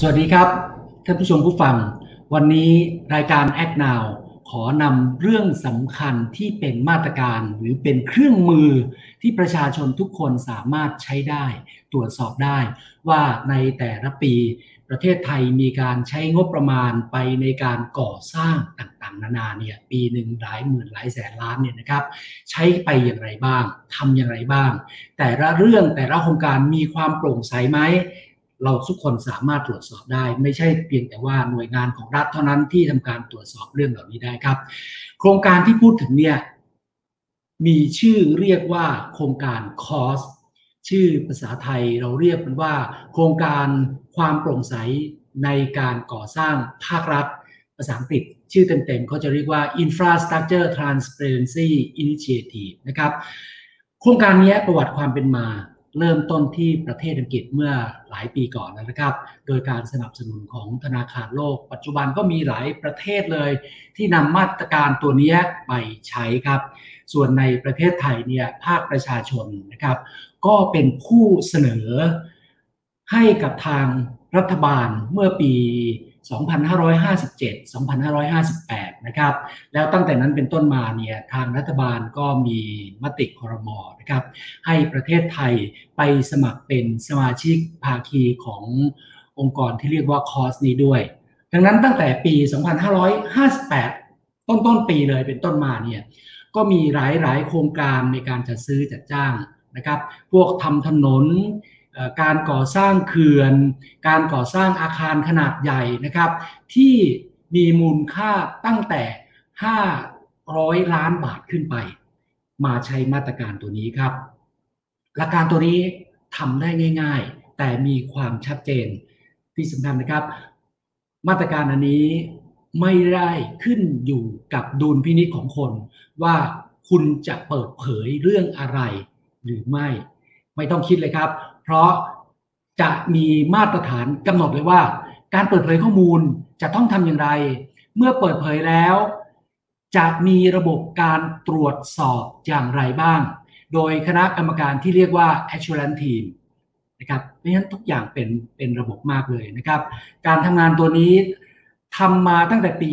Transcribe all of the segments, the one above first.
สวัสดีครับ ท่านผู้ชมผู้ฟัง วันนี้รายการ Act Now ขอนำเรื่องสำคัญที่เป็นมาตรการหรือเป็นเครื่องมือที่ประชาชนทุกคนสามารถใช้ได้ ตรวจสอบได้ว่าในแต่ละปี ประเทศไทยมีการใช้งบประมาณไปในการก่อสร้างต่างๆ นานาเนี่ยปีหนึ่งหลายหมื่นหลายแสนล้านเนี่ยนะครับใช้ไปอย่างไรบ้างทำอย่างไรบ้าง แต่ละเรื่องแต่ละโครงการมีความโปร่งใสไหมเราทุกคนสามารถตรวจสอบได้ ไม่ใช่เพียงแต่ว่าหน่วยงานของรัฐเท่านั้นที่ทำการตรวจสอบเรื่องเหล่านี้ได้ครับ โครงการที่พูดถึงเนี่ยมีชื่อเรียกว่าโครงการคอสชื่อภาษาไทยเราเรียกมันว่า โครงการ ความโปร่งใสในการก่อสร้างภาครัฐ ภาษาอังกฤษชื่อเต็มๆเขาจะเรียกว่า Infrastructure Transparency Initiative นะครับ โครงการนี้ประวัติความเป็นมาเริ่มต้นที่ประเทศอังกฤษเมื่อหลายปีก่อนแล้วนะครับ โดยการสนับสนุนของธนาคารโลก ปัจจุบันก็มีหลายประเทศเลย ที่นำมาตรการตัวนี้ไปใช้ครับ ส่วนในประเทศไทยเนี่ยภาคประชาชนนะครับ ก็เป็นผู้เสนอ ให้กับทางรัฐบาลเมื่อปี 2557 2558 นะครับ แล้วตั้งแต่นั้นเป็นต้นมาเนี่ยทางรัฐบาลก็มีมติคอรมอนะครับ ให้ประเทศไทยไปสมัครเป็นสมาชิกภาคีขององค์กรที่เรียกว่าคอสนี้ด้วย ดังนั้นตั้งแต่ปี 2558 ต้นต้นปีเลยเป็นต้นมาเนี่ยก็มีหลายหลายโครงการในการจัดซื้อจัดจ้างนะครับ พวกทำถนน การก่อสร้างเขื่อน การก่อสร้างอาคารขนาดใหญ่นะครับ ที่มีมูลค่าตั้งแต่ 500 ล้านบาทขึ้นไป มาใช้มาตรการตัวนี้ครับ หลักการตัวนี้ทำได้ง่าย ๆ แต่มีความชัดเจนที่สำคัญนะครับ มาตรการอันนี้ไม่ได้ขึ้นอยู่กับดุลพินิจของคน ว่าคุณจะเปิดเผยเรื่องอะไรหรือไม่ ไม่ต้องคิดเลยครับ เพราะจะมีมาตรฐานกำหนดเลยว่า การเปิดเผยข้อมูลจะต้องทำอย่างไร เมื่อเปิดเผยแล้ว จะมีระบบการตรวจสอบอย่างไรบ้าง โดยคณะกรรมการที่เรียกว่า assurance team นะครับเพราะฉะนั้นทุกอย่างเป็นเป็นระบบมากเลยนะครับ การทำงานตัวนี้ทำมาตั้งแต่ปี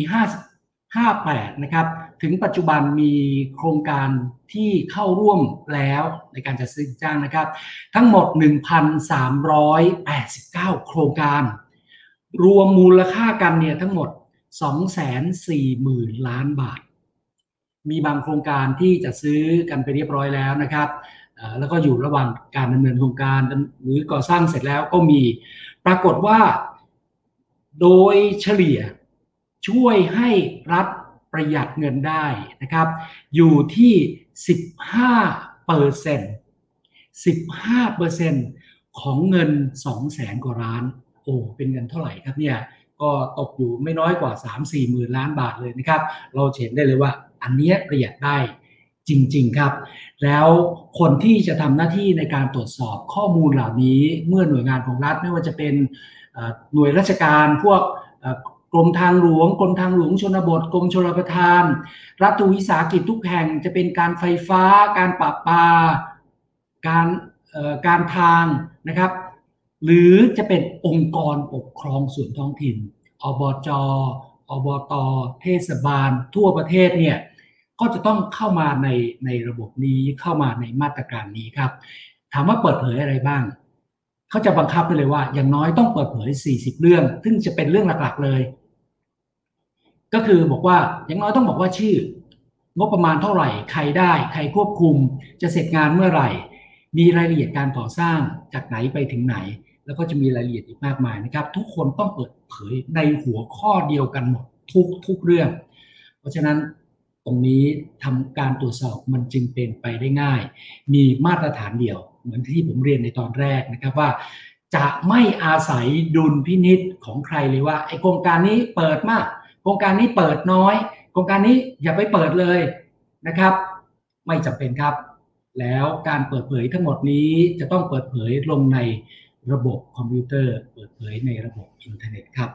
58นะครับ ถึงปัจจุบันมีโครงการที่เข้าร่วมแล้วในการจัดซื้อจ้างนะครับ ทั้งหมด 1,389 โครงการ รวมมูลค่ากันเนี่ยทั้งหมด 240,000 ล้านบาท มีบางโครงการที่จะซื้อกันไปเรียบร้อยแล้วนะครับแล้วก็อยู่ระหว่างการดำเนินโครงการหรือก่อสร้างเสร็จแล้วก็มี ปรากฏว่าโดยเฉลี่ยช่วยให้รัฐ ประหยัดเงินได้นะครับ อยู่ที่ 15เปอร์เซ็นต์15เปอร์เซ็นต์ของเงิน 2 แสนกว่าล้าน โอ้เป็นเงินเท่าไหร่ครับเนี่ยก็ตกอยู่ไม่น้อยกว่า 3-4หมื่นล้านบาทเลยนะครับ เราเห็นได้เลยว่าอันนี้ประหยัดได้จริง ๆ ครับ แล้วคนที่จะทำหน้าที่ในการตรวจสอบข้อมูลเหล่านี้ เมื่อหน่วยงานของรัฐไม่ว่าจะเป็นหน่วยราชการพวก กรมทางหลวง กรมทางหลวงชนบท กรมชลประทาน รัฐวิสาหกิจทุกแห่งจะเป็นการไฟฟ้า การปราปา การการทางนะครับ หรือจะเป็นองค์กรปกครองส่วนท้องถิ่น อบจ อบต เทศบาล ทั่วประเทศเนี่ยก็จะต้องเข้ามาในในระบบนี้เข้ามาในมาตรการนี้ครับ ถามว่าเปิดเผยอะไรบ้างเขาจะบังคับไปเลยว่า อย่างน้อยต้องเปิดเผย 40 เรื่อง ซึ่งจะเป็นเรื่องหลักๆเลย ก็คือบอกว่าอย่างน้อยต้องบอกว่าชื่องบประมาณเท่าไหร่ ใครได้ ใครควบคุม จะเสร็จงานเมื่อไหร่ มีรายละเอียดการก่อสร้างจากไหนไปถึงไหน แล้วก็จะมีรายละเอียดอีกมากมายนะครับ ทุกคนต้องเปิดเผยในหัวข้อเดียวกันหมดทุกทุกเรื่อง เพราะฉะนั้นตรงนี้ทำการตรวจสอบมันจึงเป็นไปได้ง่าย มีมาตรฐานเดียว เหมือนที่ผมเรียนในตอนแรกนะครับว่า จะไม่อาศัยดุลพินิษของใครเลยว่าไอโครงการนี้เปิดมาก โครงการนี้เปิดน้อย โครงการนี้อย่าไปเปิดเลยนะครับ ไม่จำเป็นครับ แล้วการเปิดเผยทั้งหมดนี้จะต้องเปิดเผยลงในระบบคอมพิวเตอร์ เปิดเผยในระบบอินเทอร์เน็ตครับ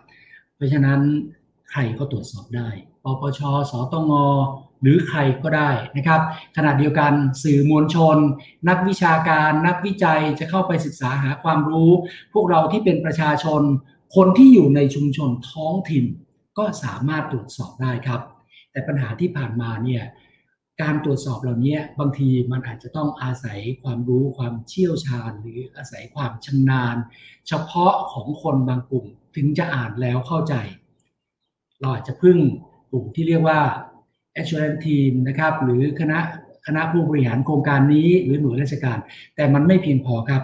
เพราะฉะนั้นใครก็ตรวจสอบได้ ปปช สตง หรือใครก็ได้นะครับ ขณะเดียวกันสื่อมวลชน นักวิชาการ นักวิจัยจะเข้าไปศึกษาหาความรู้ พวกเราที่เป็นประชาชน คนที่อยู่ในชุมชนท้องถิ่น ก็สามารถตรวจสอบได้ครับ แต่ปัญหาที่ผ่านมาเนี่ยการตรวจสอบเหล่านี้บางทีมันอาจจะต้องอาศัยความรู้ความเชี่ยวชาญ หรืออาศัยความชำนาญ เฉพาะของคนบางกลุ่มถึงจะอ่านแล้วเข้าใจ เราอาจจะพึ่งกลุ่มที่เรียกว่า assurance team นะครับหรือคณะคณะผู้บริหารโครงการนี้หรือหน่วยราชการ แต่มันไม่เพียงพอครับ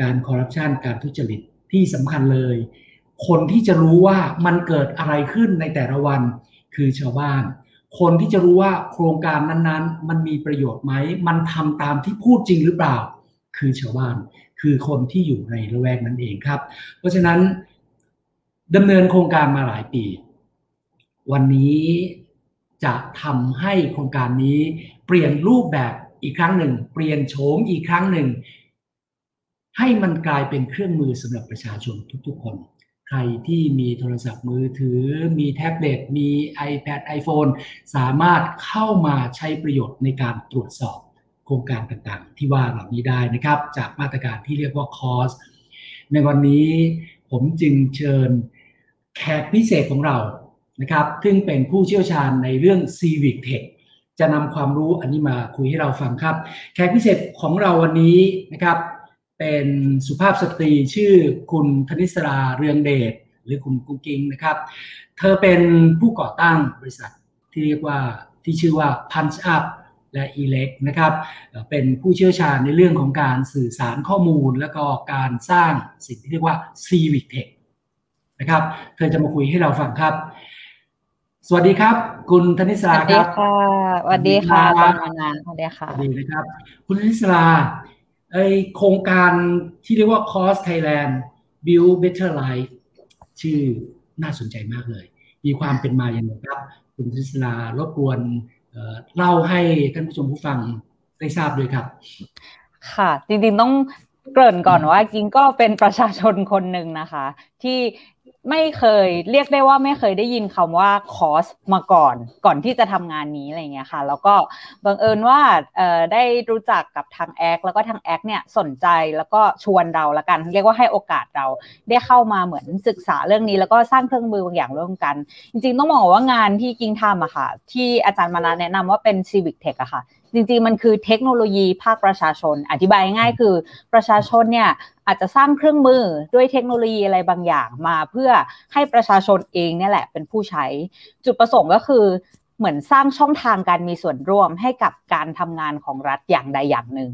การคอร์รัปชันการทุจริตที่สำคัญเลย คนที่จะรู้ว่ามันเกิดอะไรขึ้นในแต่ละวัน คือชาวบ้าน คนที่จะรู้ว่าโครงการนั้นๆ มันมีประโยชน์ไหม มันทำตามที่พูดจริงหรือเปล่า คือชาวบ้าน คือคนที่อยู่ในละแวกนั้นเองครับ เพราะฉะนั้นดำเนินโครงการมาหลายปี วันนี้จะทำให้โครงการนี้เปลี่ยนรูปแบบอีกครั้งหนึ่ง เปลี่ยนโฉมอีกครั้งหนึ่ง ให้มันกลายเป็นเครื่องมือสำหรับประชาชนทุกๆคน ใครที่มีโทรศัพท์มือถือ มีแท็บเล็ต มี iPad iPhone สามารถเข้ามาใช้ประโยชน์ในการตรวจสอบโครงการต่างๆ ที่ว่าเหล่านี้ได้นะครับ จากมาตรการที่เรียกว่าคอสในวันนี้ผมจึงเชิญแขกพิเศษของเรานะครับ ซึ่งเป็นผู้เชี่ยวชาญในเรื่อง Civic Tech จะนำความรู้อันนี้มาคุยให้เราฟังครับ แขกพิเศษของเราวันนี้นะครับ เป็นสุภาพสตรีชื่อคุณธนิสราเรืองเดชหรือคุณกุ๊กกิ้งนะครับ เธอเป็นผู้ก่อตั้งบริษัทที่เรียกว่าที่ชื่อว่า Punch Up และ e l e c นะครับ เป็นผู้เชี่ยวชาญในเรื่องของการสื่อสารข้อมูล และก็การสร้างสิ่งที่เรียกว่า Civic Tech นะครับ เธอจะมาคุยให้เราฟังครับ สวัสดีครับ คุณธนิสราครับสวัสดีค่ะอาจารย์มานานสวัสดีค่ะสวัสดีนะครับ คุณธนิสรา ไอโครงการที่เรียกว่า Cost Thailand Build Better Life ชื่อน่าสนใจมากเลย มีความเป็นมาอย่างไรครับ คุณทิศนารบกวนเล่าให้ท่านผู้ชมผู้ฟังได้ทราบด้วยครับ ค่ะ จริงๆต้องเกริ่นก่อนว่าจริงก็เป็นประชาชนคนหนึ่งนะคะ ที่ ไม่เคยเรียกได้ว่าไม่เคยได้ยินคำว่าคอสมาก่อนก่อนที่จะทำงานนี้อะไรเงี้ยค่ะ แล้วก็บังเอิญว่าได้รู้จักกับทางแอคแล้วก็ทางแอคเนี่ยสนใจแล้วก็ชวนเราละกัน เรียกว่าให้โอกาสเราได้เข้ามาเหมือนศึกษาเรื่องนี้ แล้วก็สร้างเครื่องมือบางอย่างร่วมกัน จริงๆต้องบอกว่างานที่กิงทำอะค่ะ ที่อาจารย์มานาแนะนำว่าเป็น Civic Tech อะค่ะ จริงๆ มันคือเทคโนโลยีภาคประชาชน อธิบายง่ายคือประชาชนเนี่ยอาจจะสร้างเครื่องมือด้วยเทคโนโลยีอะไรบางอย่างมาเพื่อให้ประชาชนเองเนี่ยแหละเป็นผู้ใช้ จุดประสงค์ก็คือเหมือนสร้างช่องทางการมีส่วนร่วมให้กับการทำงานของรัฐอย่างใดอย่างหนึ่ง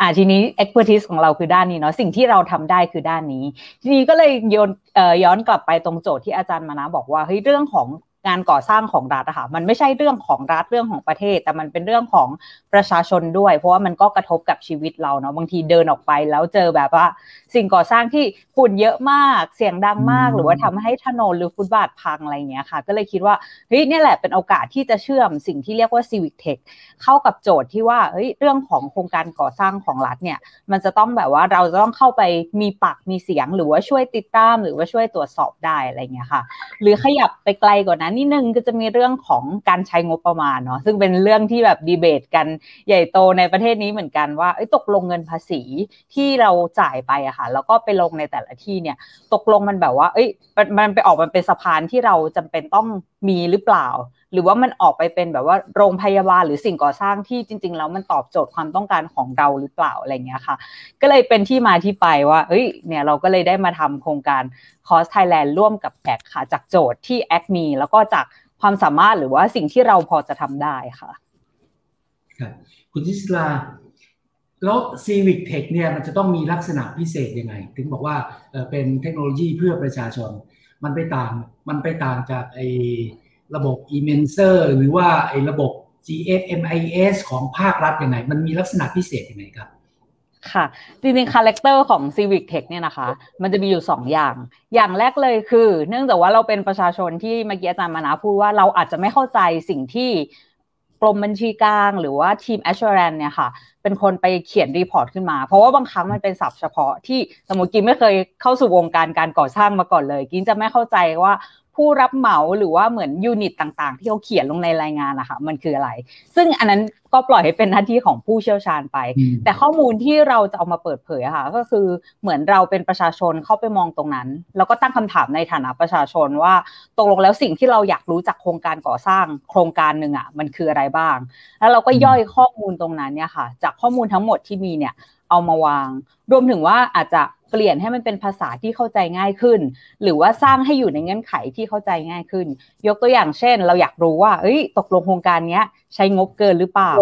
อ่าทีนี้ expertise ของเราคือด้านนี้เนาะสิ่งที่เราทำได้คือด้านนี้ ทีนี้ก็เลยย้อนย้อนกลับไปตรงโจทย์ที่อาจารย์มานะบอกว่าเฮ้ยเรื่องของ งานก่อสร้างของรัฐอะค่ะมันไม่ใช่เรื่องของรัฐเรื่องของประเทศ แต่มันเป็นเรื่องของประชาชนด้วย เพราะว่ามันก็กระทบกับชีวิตเราเนาะบางทีเดินออกไปแล้วเจอแบบว่า สิ่งก่อสร้างที่ฝุ่นเยอะมากเสียงดังมาก หรือว่าทำให้ถนนหรือฟุตบาทพังอะไรเงี้ยค่ะ ก็เลยคิดว่าเฮ้ยนี่แหละเป็นโอกาสที่จะเชื่อมสิ่งที่เรียกว่า civic tech เข้ากับโจทย์ที่ว่าเฮ้ยเรื่องของโครงการก่อสร้างของรัฐเนี่ย มันจะต้องแบบว่าเราจะต้องเข้าไปมีปากมีเสียง หรือว่าช่วยติดตาม หรือว่าช่วยตรวจสอบได้อะไรเงี้ยค่ะ หรือขยับไปไกลกว่านั้นนิดนึงก็จะมีเรื่องของการใช้งบประมาณเนาะซึ่งเป็นเรื่องที่แบบดีเบตกันใหญ่โตในประเทศนี้เหมือนกันว่าตกลงเงินภาษีที่เราจ่ายไปอะค่ะแล้วก็ไปลงในแต่ละที่เนี่ยตกลงมันแบบว่า เอ้ยมันไปออกมันเป็นสะพานที่เราจำเป็นต้องมีหรือเปล่า หรือว่ามันออกไปเป็นแบบว่าโรงพยาบาลหรือสิ่งก่อสร้างที่จริง ๆ แล้วมันตอบโจทย์ความต้องการของเราหรือเปล่าอะไรเงี้ยค่ะ ก็เลยเป็นที่มาที่ไปว่าเอ้ยเนี่ยเราก็เลยได้มาทำโครงการ Cost Thailand ร่วมกับแอกค่ะ จากโจทย์ที่แอคมีแล้วก็จากความสามารถหรือว่าสิ่งที่เราพอจะทำได้ค่ะครับคุณทิสลาแล้ว Civic Tech เนี่ยมันจะต้องมีลักษณะพิเศษยังไง ถึงบอกว่าเป็นเทคโนโลยีเพื่อประชาชน มันไปต่างมันไปต่างจากไอ ระบบ e m e n s e r หรือว่าไอ้ระบบ GFMIS ของภาครัฐยังไง มันมีลักษณะพิเศษยังไงครับค่ะจริงๆ character ของ Civic Tech เนี่ยนะคะ มันจะมีอยู่ 2 อย่าง อย่างแรกเลยคือ เนื่องจากว่าเราเป็นประชาชนที่เมื่อกี้อาจารย์มานะพูดว่าเราอาจจะไม่เข้าใจสิ่งที่กรมบัญชีกลางหรือว่าทีม Assurance เนี่ยค่ะ เป็นคนไปเขียน report ขึ้นมา เพราะว่าบางครั้งมันเป็นศัพท์เฉพาะที่สมมติกินไม่เคยเข้าสู่วงการการก่อสร้างมาก่อนเลย กินจะไม่เข้าใจว่า ผู้รับเหมาหรือว่าเหมือน unit ต่างๆ ที่เขาเขียนลงในรายงานนะคะมันคืออะไร ซึ่งอันนั้นก็ปล่อยให้เป็นหน้าที่ของผู้เชี่ยวชาญไป แต่ข้อมูลที่เราจะเอามาเปิดเผยค่ะก็คือเหมือนเราเป็นประชาชนเข้าไปมองตรงนั้น แล้วก็ตั้งคำถามในฐานะประชาชนว่าตกลงแล้วสิ่งที่เราอยากรู้จากโครงการก่อสร้างโครงการหนึ่งอะมันคืออะไรบ้าง แล้วเราก็ย่อยข้อมูลตรงนั้นเนี่ยค่ะ จากข้อมูลทั้งหมดที่มีเนี่ยเอามาวาง รวมถึงว่าอาจจะ เปลี่ยนให้มันเป็นภาษาที่เข้าใจง่ายขึ้น หรือว่าสร้างให้อยู่ในเงื่อนไขที่เข้าใจง่ายขึ้น ยกตัวอย่างเช่น เราอยากรู้ว่าเอ้ยตกลงโครงการนี้ใช้งบเกินหรือเปล่า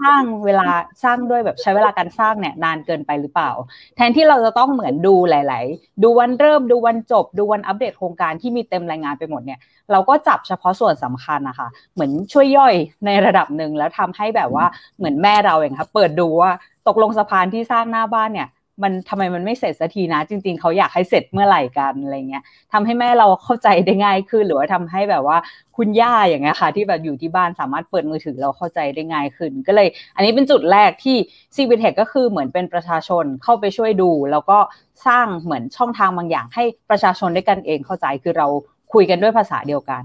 สร้างเวลาสร้างด้วยแบบใช้เวลาการสร้างเนี่ยนานเกินไปหรือเปล่า แทนที่เราจะต้องเหมือนดูหลาย ๆ ดูวันเริ่มดูวันจบ ดูวันอัปเดตโครงการที่มีเต็มรายงานไปหมดเนี่ยเราก็จับเฉพาะส่วนสำคัญนะคะเหมือนช่วยย่อยในระดับหนึ่งแล้วทำให้แบบว่าเหมือนแม่เราเองค่ะเปิดดูว่าตกลงสะพานที่สร้างหน้าบ้านเนี่ย มันทำไมมันไม่เสร็จสักทีนะ จริง ๆเขาอยากให้เสร็จเมื่อไหร่กันอะไรเงี้ยทำให้แม่เราเข้าใจได้ง่ายขึ้น หรือว่าทำให้แบบว่าคุณย่าอย่างเงี้ยค่ะ ที่แบบอยู่ที่บ้านสามารถเปิดมือถือเราเข้าใจได้ง่ายขึ้น ก็เลย อันนี้เป็นจุดแรกที่ซีบีเทคก็คือเหมือนเป็นประชาชนเข้าไปช่วยดู แล้วก็สร้างเหมือนช่องทางบางอย่างให้ประชาชนด้วยกันเองเข้าใจคือเราคุยกันด้วยภาษาเดียวกัน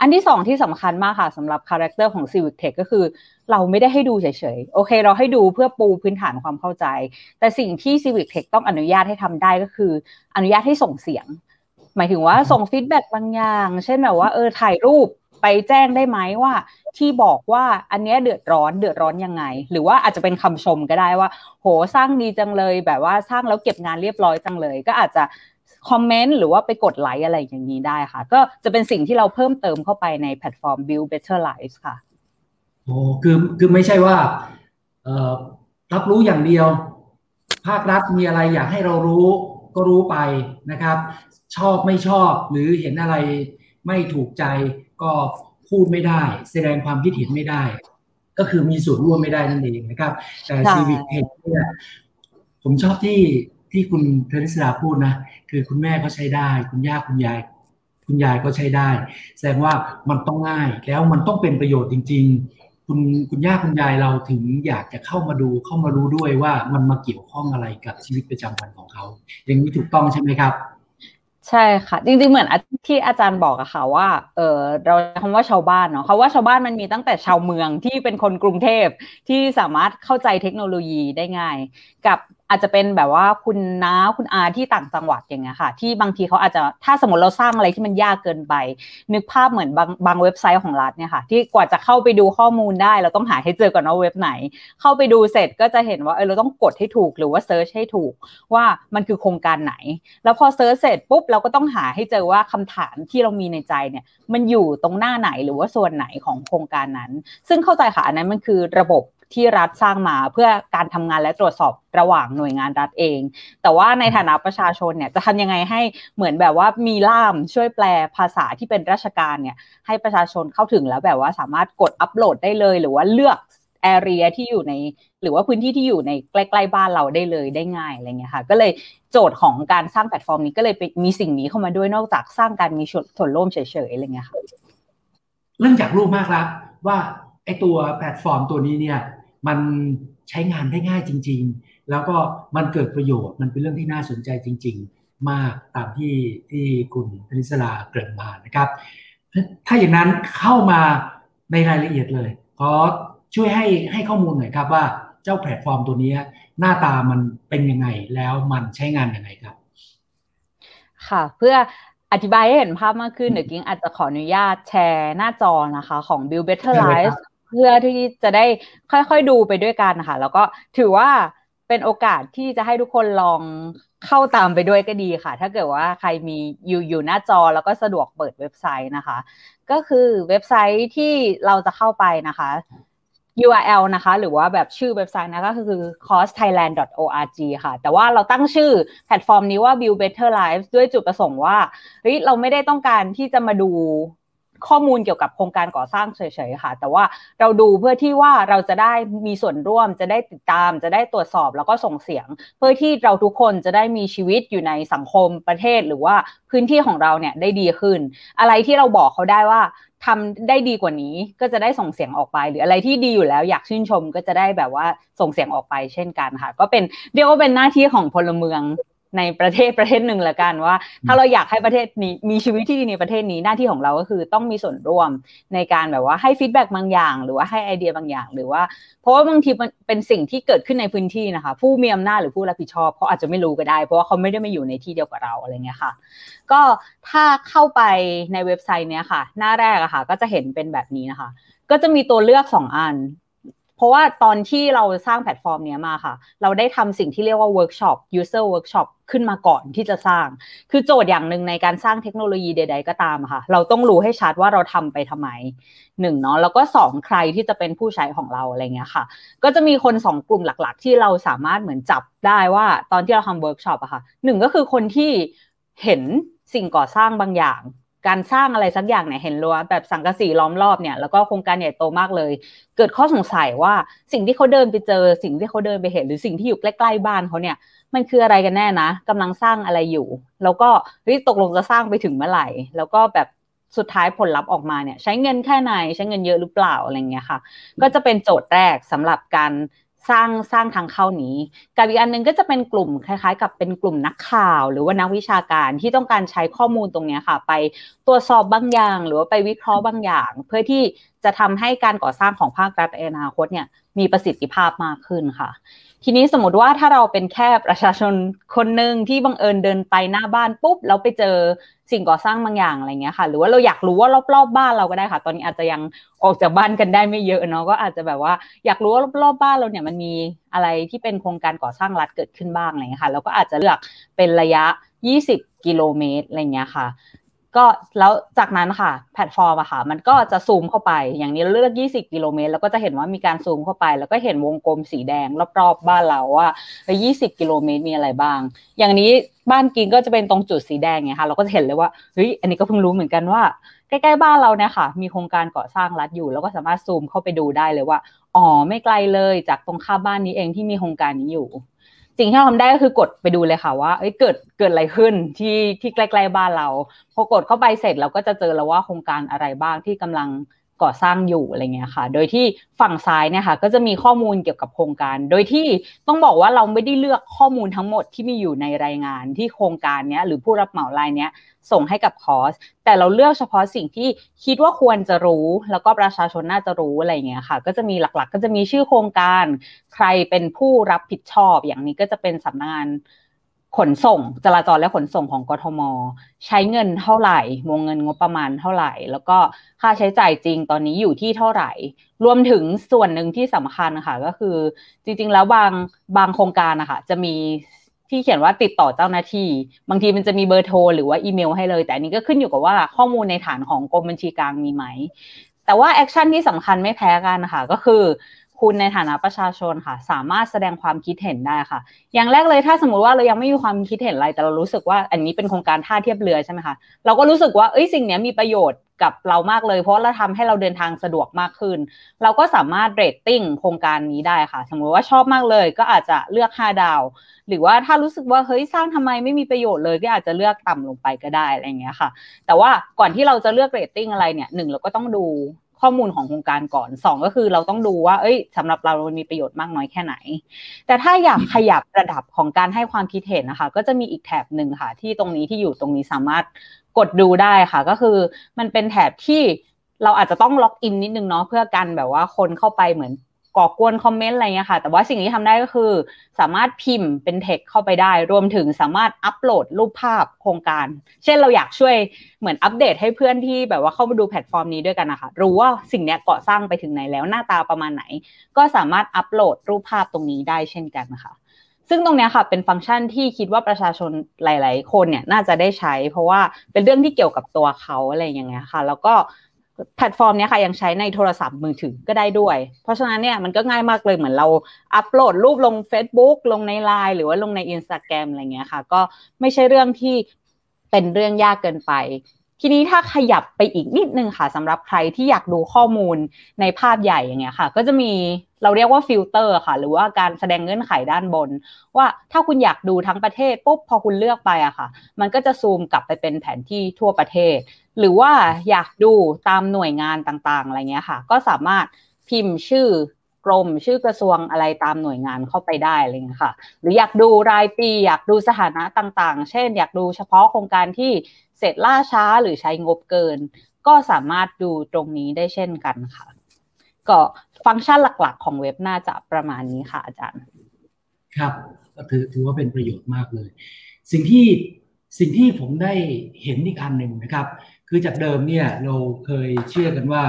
อันที่สองที่สำคัญมากค่ะสำหรับ character ของ Civic Tech ก็คือ เราไม่ได้ให้ดูเฉยๆ โอเค เราให้ดูเพื่อปูพื้นฐานความเข้าใจ แต่สิ่งที่ Civic Tech ต้องอนุญาตให้ทำได้ก็คือ อนุญาตให้ส่งเสียง หมายถึงว่าส่ง feedback างอย่าง เช่นแบบว่าเออถ่ายรูปไปแจ้งได้ไหมว่า ที่บอกว่าอันนี้เดือดร้อนเดือดร้อนยังไง หรือว่าอาจจะเป็นคำชมก็ได้ว่า โหสร้างดีจังเลยแบบว่าสร้างแล้วเก็บงานเรียบร้อยจังเลย ก็อาจจะ คอมเมนต์หรือว่าไปกดไลค์อะไรอย่างนี้ได้ค่ะ ก็จะเป็นสิ่งที่เราเพิ่มเติมเข้าไปในแพลตฟอร์ม Build Better Lives ค่ะโอ้คือคือไม่ใช่ว่าเอ่อรับรู้อย่างเดียว ภาครัฐมีอะไรอยากให้เรารู้ก็รู้ไปนะครับ ชอบไม่ชอบหรือเห็นอะไรไม่ถูกใจก็พูดไม่ได้ แสดงความคิดเห็นไม่ได้ ก็คือมีส่วนร่วมไม่ได้นั่นเองนะครับ แต่ซีวิกเทคเนี่ยผมชอบที่ ที่คุณเทริสดาพูดนะคือคุณแม่ก็ใช้ได้ คุณย่าคุณยาย คุณยายก็ใช้ได้ แสดงว่ามันต้องง่ายแล้วมันต้องเป็นประโยชน์จริง ๆ คุณคุณย่าคุณยายเราถึงอยากจะเข้ามาดูเข้ามารู้ด้วยว่ามันมาเกี่ยวข้องอะไรกับชีวิตประจำวันของเขา อย่างนี้ถูกต้องใช่ไหมครับใช่ค่ะจริงๆเหมือนที่อาจารย์บอกอะค่ะว่าเออเราคำว่าชาวบ้านเนาะคำว่าชาวบ้านมันมีตั้งแต่ชาวเมืองที่เป็นคนกรุงเทพที่สามารถเข้าใจเทคโนโลยีได้ง่าย กับ อาจจะเป็นแบบว่าคุณน้าคุณอาที่ต่างจังหวัดอย่างเงี้ยค่ะ ที่บางทีเขาอาจจะถ้าสมมติเราสร้างอะไรที่มันยากเกินไป นึกภาพเหมือนบางบางเว็บไซต์ของรัฐเนี่ยค่ะ ที่กว่าจะเข้าไปดูข้อมูลได้ เราต้องหาให้เจอก่อนว่าเว็บไหน เข้าไปดูเสร็จก็จะเห็นว่าเออเราต้องกดให้ถูกหรือว่าเซิร์ชให้ถูกว่ามันคือโครงการไหน แล้วพอเซิร์ชเสร็จปุ๊บเราก็ต้องหาให้เจอว่าคำถามที่เรามีในใจเนี่ย มันอยู่ตรงหน้าไหนหรือว่าส่วนไหนของโครงการนั้น ซึ่งเข้าใจค่ะอันนั้นมันคือระบบ ที่รัฐสร้างมาเพื่อการทำงานและตรวจสอบระหว่างหน่วยงานรัฐเอง แต่ว่าในฐานะประชาชนเนี่ยจะทำยังไงให้เหมือนแบบว่ามีล่ามช่วยแปลภาษาที่เป็นราชการเนี่ยให้ประชาชนเข้าถึงแล้วแบบว่าสามารถกดอัปโหลดได้เลย หรือว่าเลือกarea ที่อยู่ในหรือว่าพื้นที่ที่อยู่ในใกล้ๆบ้านเราได้เลยได้ง่ายอะไรเงี้ยค่ะ ก็เลยโจทย์ของการสร้างแพลตฟอร์มนี้ก็เลยมีสิ่งนี้เข้ามาด้วยนอกจากสร้างการมีส่วนร่วมเฉยๆอะไรเงี้ยค่ะเรื่องจากรูปมากแล้วว่าไอตัวแพลตฟอร์มตัวนี้เนี่ย มันใช้งานได้ง่ายจริง ๆ แล้วก็มันเกิดประโยชน์มันเป็นเรื่องที่น่าสนใจจริง ๆ มากตามที่ที่คุณธนิสลาเกริ่นมานะครับ ถ้าอย่างนั้นเข้ามาในรายละเอียดเลยขอช่วยให้ให้ข้อมูลหน่อยครับว่าเจ้าแพลตฟอร์มตัวนี้หน้าตามันเป็นยังไงแล้วมันใช้งานยังไงครับ ค่ะ เพื่ออธิบายให้เห็นภาพมากขึ้นเดี๋ยวกิ้งอาจจะขออนุญาตแชร์หน้าจอนะคะ ของ Build Better Life เพื่อที่จะได้ค่อยๆดูไปด้วยกันนะคะแล้วก็ถือว่าเป็นโอกาสที่จะให้ทุกคนลองเข้าตามไปด้วยก็ดีค่ะ ถ้าเกิดว่าใครมีอยู่อยู่หน้าจอแล้วก็สะดวกเปิดเว็บไซต์นะคะ ก็คือเว็บไซต์ที่เราจะเข้าไปนะคะ URL นะคะ หรือว่าแบบชื่อเว็บไซต์นะก็คือ costthailand.org ค่ะ แต่ว่าเราตั้งชื่อแพลตฟอร์มนี้ว่า Build Better Lives ด้วยจุดประสงค์ว่าเฮ้ยเราไม่ได้ต้องการที่จะมาดู ข้อมูลเกี่ยวกับโครงการก่อสร้างเฉยๆค่ะ แต่ว่าเราดูเพื่อที่ว่าเราจะได้มีส่วนร่วมจะได้ติดตาม จะได้ตรวจสอบแล้วก็ส่งเสียง เพื่อที่เราทุกคนจะได้มีชีวิตอยู่ในสังคมประเทศหรือว่าพื้นที่ของเราเนี่ยได้ดีขึ้น อะไรที่เราบอกเขาได้ว่าทำได้ดีกว่านี้ก็จะได้ส่งเสียงออกไป หรืออะไรที่ดีอยู่แล้วอยากชื่นชมก็จะได้แบบว่าส่งเสียงออกไปเช่นกันค่ะ ก็เป็นเรียกว่าเป็นหน้าที่ของพลเมือง ในประเทศประเทศหนึ่งละกันว่า ถ้าเราอยากให้ประเทศนี้มีชีวิตที่ดีในประเทศนี้หน้าที่ของเราก็คือต้องมีส่วนร่วมในการแบบว่าให้ feedback บางอย่าง หรือว่าให้ไอเดียบางอย่าง หรือว่า เพราะว่าบางทีมันเป็นสิ่งที่เกิดขึ้นในพื้นที่นะคะ ผู้มีอำนาจหรือผู้รับผิดชอบเขาอาจจะไม่รู้ก็ได้ เพราะว่าเขาไม่ได้มาอยู่ในที่เดียวกับเราอะไรเงี้ยค่ะ ก็ถ้าเข้าไปในเว็บไซต์เนี้ยค่ะ หน้าแรกอะค่ะ ก็จะเห็นเป็นแบบนี้นะคะ ก็จะมีตัวเลือกสองอัน เพราะว่าตอนที่เราสร้างแพลตฟอร์มนี้มาค่ะ เราได้ทำสิ่งที่เรียกว่าเวิร์กช็อป user workshop ขึ้นมาก่อนที่จะสร้าง คือโจทย์อย่างหนึ่งในการสร้างเทคโนโลยีใด ๆ ก็ตามค่ะ เราต้องรู้ให้ชัดว่าเราทำไปทำไมหนึ่งเนาะ แล้วก็สองใครที่จะเป็นผู้ใช้ของเราอะไรเงี้ยค่ะ ก็จะมีคนสองกลุ่มหลัก ๆ ที่เราสามารถเหมือนจับได้ว่าตอนที่เราทำเวิร์กช็อปอะค่ะหนึ่งก็คือคนที่เห็นสิ่งก่อสร้างบางอย่าง การสร้างอะไรสักอย่างเนี่ยเห็นรั้วแบบสังกะสีล้อมรอบเนี่ยแล้วก็โครงการใหญ่โตมากเลย เกิดข้อสงสัยว่าสิ่งที่เขาเดินไปเจอ สิ่งที่เขาเดินไปเห็นหรือสิ่งที่อยู่ใกล้ๆบ้านเขาเนี่ยมันคืออะไรกันแน่นะกำลังสร้างอะไรอยู่ แล้วก็เฮ้ยตกลงจะสร้างไปถึงเมื่อไหร่ แล้วก็แบบสุดท้ายผลลัพธ์ออกมาเนี่ยใช้เงินแค่ไหนใช้เงินเยอะหรือเปล่าอะไรเงี้ยค่ะ ก็จะเป็นโจทย์แรกสำหรับการ สร้างสร้างทางเข้านี้ กับอีกอันนึงก็จะเป็นกลุ่มคล้ายๆ กับเป็นกลุ่มนักข่าว หรือว่านักวิชาการที่ต้องการใช้ข้อมูลตรงนี้ค่ะ ไปตรวจสอบบางอย่าง หรือว่าไปวิเคราะห์บางอย่าง เพื่อที่จะทำให้การก่อสร้างของภาครัฐในอนาคตเนี่ยมีประสิทธิภาพมากขึ้นค่ะ ทีนี้สมมติว่าถ้าเราเป็นแค่ประชาชนคนหนึ่งที่บังเอิญเดินไปหน้าบ้านปุ๊บเราไปเจอสิ่งก่อสร้างบางอย่างอะไรเงี้ยค่ะ หรือว่าเราอยากรู้ว่ารอบๆบ้านเราก็ได้ค่ะ ตอนนี้อาจจะยังออกจากบ้านกันได้ไม่เยอะเนาะก็อาจจะแบบว่าอยากรู้ว่ารอบๆบ้านเราเนี่ยมันมีอะไรที่เป็นโครงการก่อสร้างรัฐเกิดขึ้นบ้างอะไรเงี้ยค่ะเราก็อาจจะเลือกเป็นระยะ 20 กิโลเมตรอะไรเงี้ยค่ะ ก็แล้วจากนั้นค่ะ แพลตฟอร์มอะค่ะ มันก็จะซูมเข้าไป อย่างนี้เราเลือก 20 กิโลเมตรแล้วก็จะเห็นว่ามีการซูมเข้าไป แล้วก็เห็นวงกลมสีแดงรอบๆบ้านเราว่า20กิโลเมตรมีอะไรบ้าง อย่างนี้บ้านกินก็จะเป็นตรงจุดสีแดงไงค่ะเราก็จะเห็นเลยว่าเฮ้ยอันนี้ก็เพิ่งรู้เหมือนกันว่าใกล้ๆบ้านเราเนี่ยค่ะ มีโครงการก่อสร้างรัฐอยู่ แล้วก็สามารถซูมเข้าไปดูได้เลยว่าอ๋อไม่ไกลเลยจากตรงข้ามบ้านนี้เองที่มีโครงการนี้อยู่ สิ่งที่เราทำได้ก็คือกดไปดูเลยค่ะว่าเอ้ยเกิดเกิดอะไรขึ้นที่ที่ใกล้ ๆ บ้านเรา พอกดเข้าไปเสร็จเราก็จะเจอแล้วว่าโครงการอะไรบ้างที่กำลัง ก่อสร้างอยู่อะไรเงี้ยค่ะ โดยที่ฝั่งซ้ายเนี่ยค่ะก็จะมีข้อมูลเกี่ยวกับโครงการ โดยที่ต้องบอกว่าเราไม่ได้เลือกข้อมูลทั้งหมดที่มีอยู่ในรายงานที่โครงการเนี้ยหรือผู้รับเหมารายเนี้ยส่งให้กับคอร์ส แต่เราเลือกเฉพาะสิ่งที่คิดว่าควรจะรู้ แล้วก็ประชาชนน่าจะรู้อะไรเงี้ยค่ะ ก็จะมีหลักๆ ก็จะมีชื่อโครงการ ใครเป็นผู้รับผิดชอบ อย่างนี้ก็จะเป็นสำนักงาน ขนส่งจราจรและขนส่งของกทม ใช้เงินเท่าไหร่ วงเงินงบประมาณเท่าไหร่ แล้วก็ค่าใช้จ่ายจริงตอนนี้อยู่ที่เท่าไหร่ รวมถึงส่วนหนึ่งที่สำคัญค่ะก็คือ จริง ๆ แล้วบางบางโครงการนะคะจะมีที่เขียนว่าติดต่อเจ้าหน้าที่ บางทีมันจะมีเบอร์โทรหรือว่าอีเมลให้เลย แต่อันนี้ก็ขึ้นอยู่กับว่าข้อมูลในฐานของกรมบัญชีกลางมีไหม แต่ว่า action ที่สำคัญไม่แพ้กันนะคะก็คือ คุณในฐานะประชาชนค่ะ สามารถแสดงความคิดเห็นได้ค่ะ อย่างแรกเลยถ้าสมมติว่าเรายังไม่มีความคิดเห็นอะไร แต่เรารู้สึกว่าอันนี้เป็นโครงการท่าเทียบเรือใช่ไหมคะเราก็รู้สึกว่าเอ้ยสิ่งนี้มีประโยชน์กับเรามากเลย เพราะเราทำให้เราเดินทางสะดวกมากขึ้น เราก็สามารถเรตติ้งโครงการนี้ได้ค่ะ สมมติว่าชอบมากเลย ก็อาจจะเลือก 5 ดาว หรือว่าถ้ารู้สึกว่าเฮ้ยสร้างทำไมไม่มีประโยชน์เลยก็อาจจะเลือกต่ำลงไปก็ได้อะไรเงี้ยค่ะ แต่ว่าก่อนที่เราจะเลือกเรตติ้งอะไรเนี่ยหนึ่งเราก็ต้องดู ข้อมูลของโครงการก่อนสองก็คือเราต้องดูว่า เอ้ยสำหรับเรามันมีประโยชน์มากน้อยแค่ไหน แต่ถ้าอยากขยับระดับของการให้ความคิดเห็นนะคะ ก็จะมีอีกแถบหนึ่งค่ะ ที่ตรงนี้ที่อยู่ตรงนี้สามารถกดดูได้ค่ะ ก็คือมันเป็นแถบที่เราอาจจะต้อง login นิดนึงเนาะเพื่อกันแบบว่าคนเข้าไปเหมือน ก่อกวนคอมเมนต์อะไรเงี้ยค่ะ แต่ว่าสิ่งที่ทำได้ก็คือ สามารถพิมพ์เป็นเท็กเข้าไปได้ รวมถึงสามารถอัปโหลดรูปภาพโครงการ เช่นเราอยากช่วยเหมือนอัปเดตให้เพื่อนที่แบบว่าเข้ามาดูแพลตฟอร์มนี้ด้วยกันนะคะรู้ว่าสิ่งนี้ก่อสร้างไปถึงไหนแล้วหน้าตาประมาณไหน ก็สามารถอัปโหลดรูปภาพตรงนี้ได้เช่นกันนะคะซึ่งตรงนี้ค่ะเป็นฟังก์ชันที่คิดว่าประชาชนหลาย ๆ คนเนี่ยน่าจะได้ใช้ เพราะว่าเป็นเรื่องที่เกี่ยวกับตัวเขาอะไรอย่างเงี้ยค่ะ แล้วก็ แพลตฟอร์มนี้ค่ะยังใช้ในโทรศัพท์มือถือก็ได้ด้วย เพราะฉะนั้นเนี่ยมันก็ง่ายมากเลยเหมือนเราอัปโหลดรูปลง Facebook ลงใน l ล n e หรือว่าลงใน Instagram อะไรเงี้ยค่ะ ก็ไม่ใช่เรื่องที่เป็นเรื่องยากเกินไป ทีนี้ถ้าขยับไปอีกนิดนึงค่ะสำหรับใครที่อยากดูข้อมูลในภาพใหญ่อย่างเงี้ยค่ะ ก็จะมี เราเรียกว่าฟิลเตอร์ค่ะ หรือว่าการแสดงเงื่อนไขด้านบน ว่าถ้าคุณอยากดูทั้งประเทศปุ๊บพอคุณเลือกไปอะค่ะ มันก็จะซูมกลับไปเป็นแผนที่ทั่วประเทศ หรือว่าอยากดูตามหน่วยงานต่างๆอะไรเงี้ยค่ะ ก็สามารถพิมพ์ชื่อกรมชื่อกระทรวงอะไรตามหน่วยงานเข้าไปได้อะไรเงี้ยค่ะ หรืออยากดูรายปี อยากดูสถานะต่างๆ เช่น อยากดูเฉพาะโครงการที่เสร็จล่าช้าหรือใช้งบเกิน ก็สามารถดูตรงนี้ได้เช่นกันค่ะ ก็ฟังก์ชันหลักๆ ของเว็บน่าจะประมาณนี้ค่ะอาจารย์ ครับก็ถือถือว่าเป็นประโยชน์มากเลย สิ่งที่สิ่งที่ผมได้เห็นอีกอันหนึ่งนะครับ คือจากเดิมเนี่ยเราเคยเชื่อกันว่า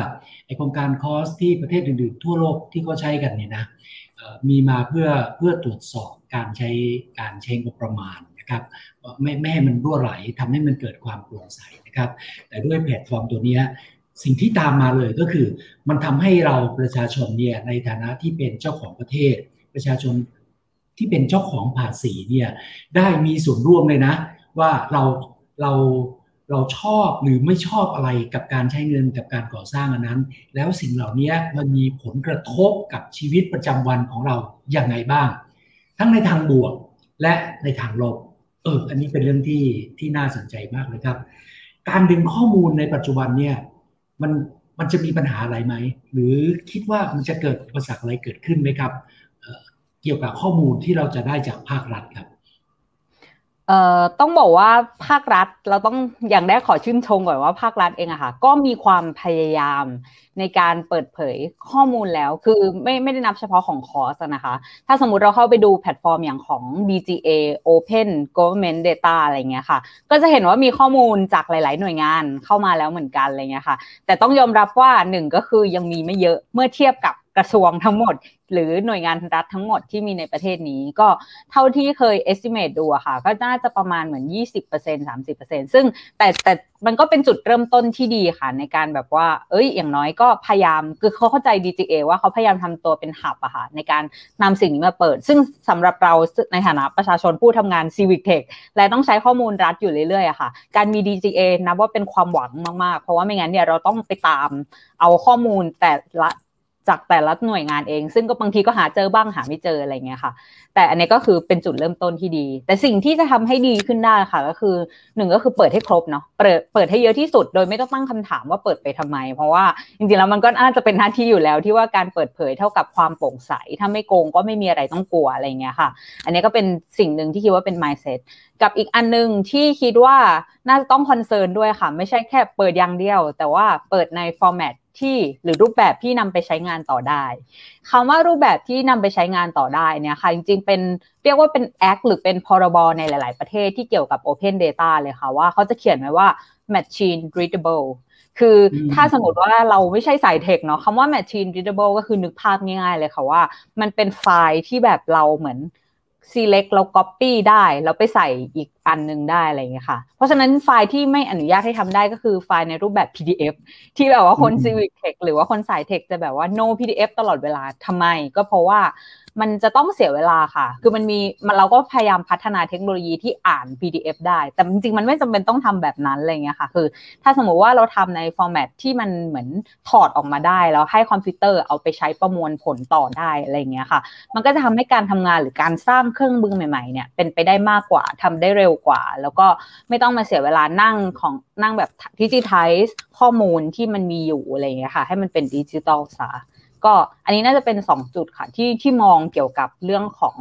ไอโครงการคอสที่ประเทศอื่นๆ ทั่วโลกที่เขาใช้กันเนี่ยนะมีมาเพื่อเพื่อตรวจสอบการใช้การใช้งบประมาณนะครับไม่ไม่ให้มันรั่วไหลทำให้มันเกิดความโปร่งใสนะครับ แต่ด้วยแพลตฟอร์มตัวนี้ สิ่งที่ตามมาเลยก็คือ มันทำให้เราประชาชนเนี่ยในฐานะที่เป็นเจ้าของประเทศ ประชาชนที่เป็นเจ้าของภาษีเนี่ยได้มีส่วนร่วมเลยนะ ว่าเราเราเราชอบหรือไม่ชอบอะไรกับการใช้เงินกับการก่อสร้างอันนั้น แล้วสิ่งเหล่านี้มันมีผลกระทบกับชีวิตประจำวันของเราอย่างไงบ้าง ทั้งในทางบวกและในทางลบเอออันนี้เป็นเรื่องที่ที่น่าสนใจมากเลยครับ การดึงข้อมูลในปัจจุบันเนี่ย มันมันจะมีปัญหาอะไรไหม หรือคิดว่ามันจะเกิดอุปสรรคอะไรเกิดขึ้นไหมครับ เกี่ยวกับข้อมูลที่เราจะได้จากภาครัฐครับ เอ่อต้องบอกว่าภาครัฐเราต้องอย่างแรกขอชื่นชมก่อนว่าภาครัฐเองอะค่ะก็มีความพยายามในการเปิดเผยข้อมูลแล้วคือไม่ไม่ได้นับเฉพาะของคอร์สนะคะ ถ้าสมมุติเราเข้าไปดูแพลตฟอร์มอย่างของ DGA Open Government Data อะไรเงี้ยค่ะ ก็จะเห็นว่ามีข้อมูลจากหลาย ๆ หน่วยงานเข้ามาแล้วเหมือนกันอะไรเงี้ยค่ะ แต่ต้องยอมรับว่าหนึ่งก็คือยังมีไม่เยอะเมื่อเทียบกับ กระทรวงทั้งหมด หรือหน่วยงานรัฐทั้งหมดที่มีในประเทศนี้ ก็เท่าที่เคย estimate ดูอะค่ะ ก็น่าจะประมาณเหมือน 20% 30%ซึ่งแต่แต่มันก็เป็นจุดเริ่มต้นที่ดีค่ะ ในการแบบว่า เอ้ย อย่างน้อยก็พยายามคือเขาเข้าใจ DGA ว่าเขาพยายามทำตัวเป็นหับอะค่ะในการนำสิ่งนี้มาเปิด ซึ่งสำหรับเราในฐานะประชาชนผู้ทำงาน Civic Tech และต้องใช้ข้อมูลรัฐอยู่เรื่อยๆอะค่ะ การมี DGA นับว่าเป็นความหวังมากๆ เพราะว่าไม่งั้นเนี่ยเราต้องไปตามเอาข้อมูลแต่ละ จากแต่ละหน่วยงานเอง ซึ่งก็บางทีก็หาเจอบ้างหาไม่เจออะไรเงี้ยค่ะ แต่อันนี้ก็คือเป็นจุดเริ่มต้นที่ดี แต่สิ่งที่จะทำให้ดีขึ้นได้ค่ะ ก็คือหนึ่งก็คือเปิดให้ครบเนาะเปิดเปิดให้เยอะที่สุด โดยไม่ต้องตั้งคำถามว่าเปิดไปทำไม เพราะว่าจริงๆแล้วมันก็น่าจะเป็นหน้าที่อยู่แล้ว ที่ว่าการเปิดเผยเท่ากับความโปร่งใส ถ้าไม่โกงก็ไม่มีอะไรต้องกลัวอะไรเงี้ยค่ะ อันนี้ก็เป็นสิ่งหนึ่งที่คิดว่าเป็น mindset กับอีกอันหนึ่งที่คิดว่าน่าจะต้องคอนเซิร์นด้วยค่ะ ไม่ใช่แค่เปิดอย่างเดียว แต่ว่าเปิดในฟอร์แมต ที่หรือรูปแบบที่นำไปใช้งานต่อได้คำว่ารูปแบบที่นำไปใช้งานต่อได้เนี่ยค่ะจริง ๆ เป็นเรียกว่าเป็นแอคหรือเป็นพรบในหลาย ๆ ประเทศที่เกี่ยวกับ Open Data เลยค่ะว่าเขาจะเขียนไว้ว่า machine readable คือถ้าสมมติว่าเราไม่ใช่สายเทคเนาะคำว่า machine readable ก็คือนึกภาพง่ายๆเลยค่ะว่า มันเป็นไฟล์ที่แบบเราเหมือน select เรา copy ได้แล้วไปใส่อีกอันนึงได้อะไรเงี้ยค่ะ เพราะฉะนั้นไฟล์ที่ไม่อนุญาตให้ทำได้ก็คือไฟล์ในรูปแบบ PDF ที่แบบว่าคน Civic Tech หรือว่าคนสายเทคจะแบบว่า no PDF ตลอดเวลาทำไม ก็เพราะว่า มันจะต้องเสียเวลาค่ะ คือมันมีมันเราก็พยายามพัฒนาเทคโนโลยีที่อ่าน PDF ได้ แต่จริงๆ มันไม่จำเป็นต้องทำแบบนั้นอะไรเงี้ยค่ะ คือ ถ้าสมมติว่าเราทำใน format ที่มันเหมือนถอดออกมาได้ แล้วให้คอมพิวเตอร์เอาไปใช้ประมวลผลต่อได้อะไรเงี้ยค่ะ มันก็จะทำให้การทำงานหรือการสร้างเครื่องมือใหม่ๆเนี่ยเป็นไปได้มากกว่าทำได้เร็วกว่า แล้วก็ไม่ต้องมาเสียเวลานั่งของนั่งแบบ digitize ข้อมูลที่มันมีอยู่อะไรเงี้ยค่ะ ให้มันเป็นดิจิตอลซะ ก็อันนี้น่าจะเป็น 2 จุดค่ะที่ที่มองเกี่ยวกับเรื่องของ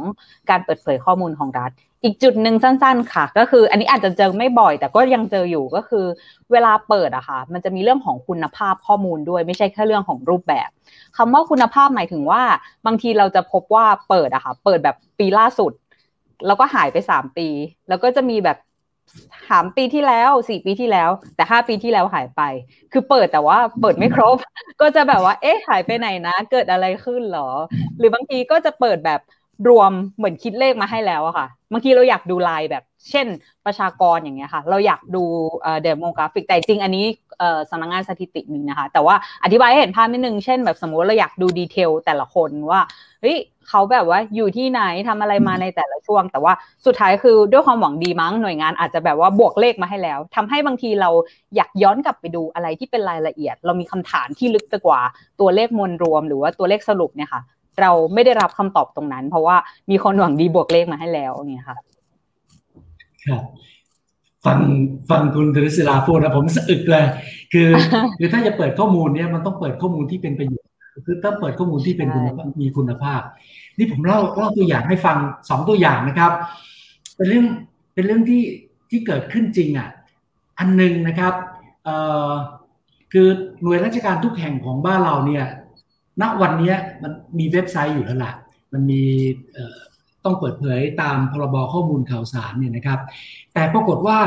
การเปิดเผยข้อมูลของรัฐ อีกจุดหนึ่งสั้น ๆ ค่ะ ก็คืออันนี้อาจจะเจอไม่บ่อย แต่ก็ยังเจออยู่ก็คือ เวลาเปิดอะค่ะมันจะมีเรื่องของคุณภาพข้อมูลด้วยไม่ใช่แค่เรื่องของรูปแบบคำว่าคุณภาพหมายถึงว่า บางทีเราจะพบว่าเปิดอะค่ะเปิดแบบปีล่าสุด แล้วก็หายไปสามปี แล้วก็จะมีแบบ สามปีที่แล้วสี่ปีที่แล้ว แต่ห้าปีที่แล้วหายไป คือเปิดแต่ว่าเปิดไม่ครบ ก็จะแบบว่า เอ๊ะหายไปไหนนะ เกิดอะไรขึ้นหรอ หรือบางทีก็จะเปิดแบบ รวมเหมือนคิดเลขมาให้แล้วอะค่ะบางทีเราอยากดูรายแบบ เช่น ประชากรอย่างเงี้ยค่ะ เราอยากดู demographic แต่จริงอันนี้สำนักงานสถิติมีนะคะ แต่ว่าอธิบายให้เห็นภาพนิดนึง เช่นแบบสมมติเราอยากดู detail แต่ละคนว่าเฮ้ยเขาแบบว่าอยู่ที่ไหนทำอะไรมาในแต่ละช่วง แต่ว่าสุดท้ายคือด้วยความหวังดีมั้งหน่วยงานอาจจะแบบว่าบวกเลขมาให้แล้วทำให้บางทีเราอยากย้อนกลับไปดูอะไรที่เป็นรายละเอียด เรามีคำถามที่ลึกไปกว่าตัวเลขมวลรวม หรือว่าตัวเลขสรุปเนี่ยค่ะ เราไม่ได้รับคำตอบตรงนั้น เพราะว่ามีคนหวังดีบวกเลขมาให้แล้วเนี่ยค่ะครับฟังฟังคุณธริศิลาพูดนะผมสะอึกเลย คือคือถ้าจะเปิดข้อมูลเนี่ยมันต้องเปิดข้อมูลที่เป็นประโยชน์คือต้องเปิดข้อมูลที่เป็นคุณภาพมีคุณภาพ นี่ผมเล่าเล่าตัวอย่างให้ฟังสองตัวอย่างนะครับ เป็นเรื่องเป็นเรื่องที่ที่เกิดขึ้นจริงอะอันหนึ่งนะครับเอ่อคือหน่วยราชการทุกแห่งของบ้านเราเนี่ย ณวันนี้มันมีเว็บไซต์อยู่แล้วล่ะ มันมีต้องเปิดเผยตามพรบข้อมูลข่าวสารเนี่ยนะครับ แต่ปรากฏว่า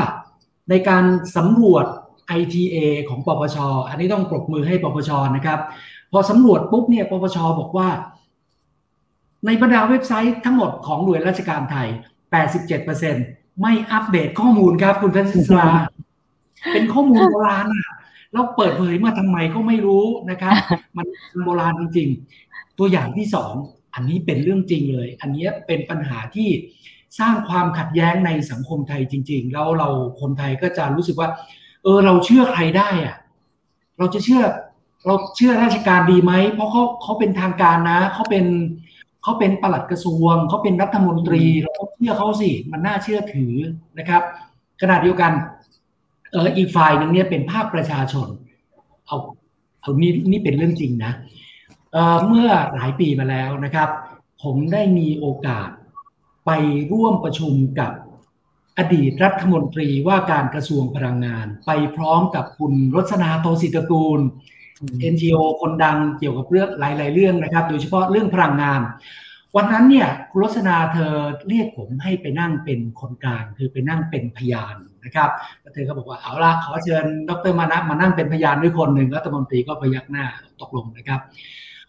ในการสำรวจ ITA ของปปช อันนี้ต้องปรบมือให้ปปชนะครับ พอสำรวจปุ๊บเนี่ยปปชบอกว่า ในบรรดาเว็บไซต์ทั้งหมดของหน่วยราชการไทย 87%ไม่อัปเดตข้อมูลครับคุณทัศนาเป็นข้อมูลโบราณอะ แล้วเปิดเผยมาทำไมก็ไม่รู้นะครับ มันโบราณจริงๆ ตัวอย่างที่สองอันนี้เป็นเรื่องจริงเลย อันนี้เป็นปัญหาที่สร้างความขัดแย้งในสังคมไทยจริง ๆ แล้วเราคนไทยก็จะรู้สึกว่า เออเราเชื่อใครได้อะเราจะเชื่อเราเชื่อราชการดีไหม เพราะเขาเขาเป็นทางการนะ เขาเป็นเขาเป็นปลัดกระทรวง เขาเป็นรัฐมนตรี เราต้องเชื่อเขาสิ มันน่าเชื่อถือนะครับขณะเดียวกัน เอออีกฝ่ายหนึ่งเนี่ยเป็นภาคประชาชน เอาเอานี่นี่เป็นเรื่องจริงนะเเมื่อหลายปีมาแล้วนะครับ ผมได้มีโอกาสไปร่วมประชุมกับอดีตรัฐมนตรีว่าการกระทรวงพลังงาน ไปพร้อมกับคุณรสนาโตสิตกูล NGO คนดังเกี่ยวกับเรื่องหลาย ๆ เรื่องนะครับ โดยเฉพาะเรื่องพลังงาน วันนั้นเนี่ยคุณรสนาเธอเรียกผมให้ไปนั่งเป็นคนกลางคือไปนั่งเป็นพยาน นะครับแล้วเธอก็บอกว่าเอาละขอเชิญดรมานะมานั่งเป็นพยานด้วยคนหนึ่งรัฐมนตรีก็พยักหน้าตกลงนะครับ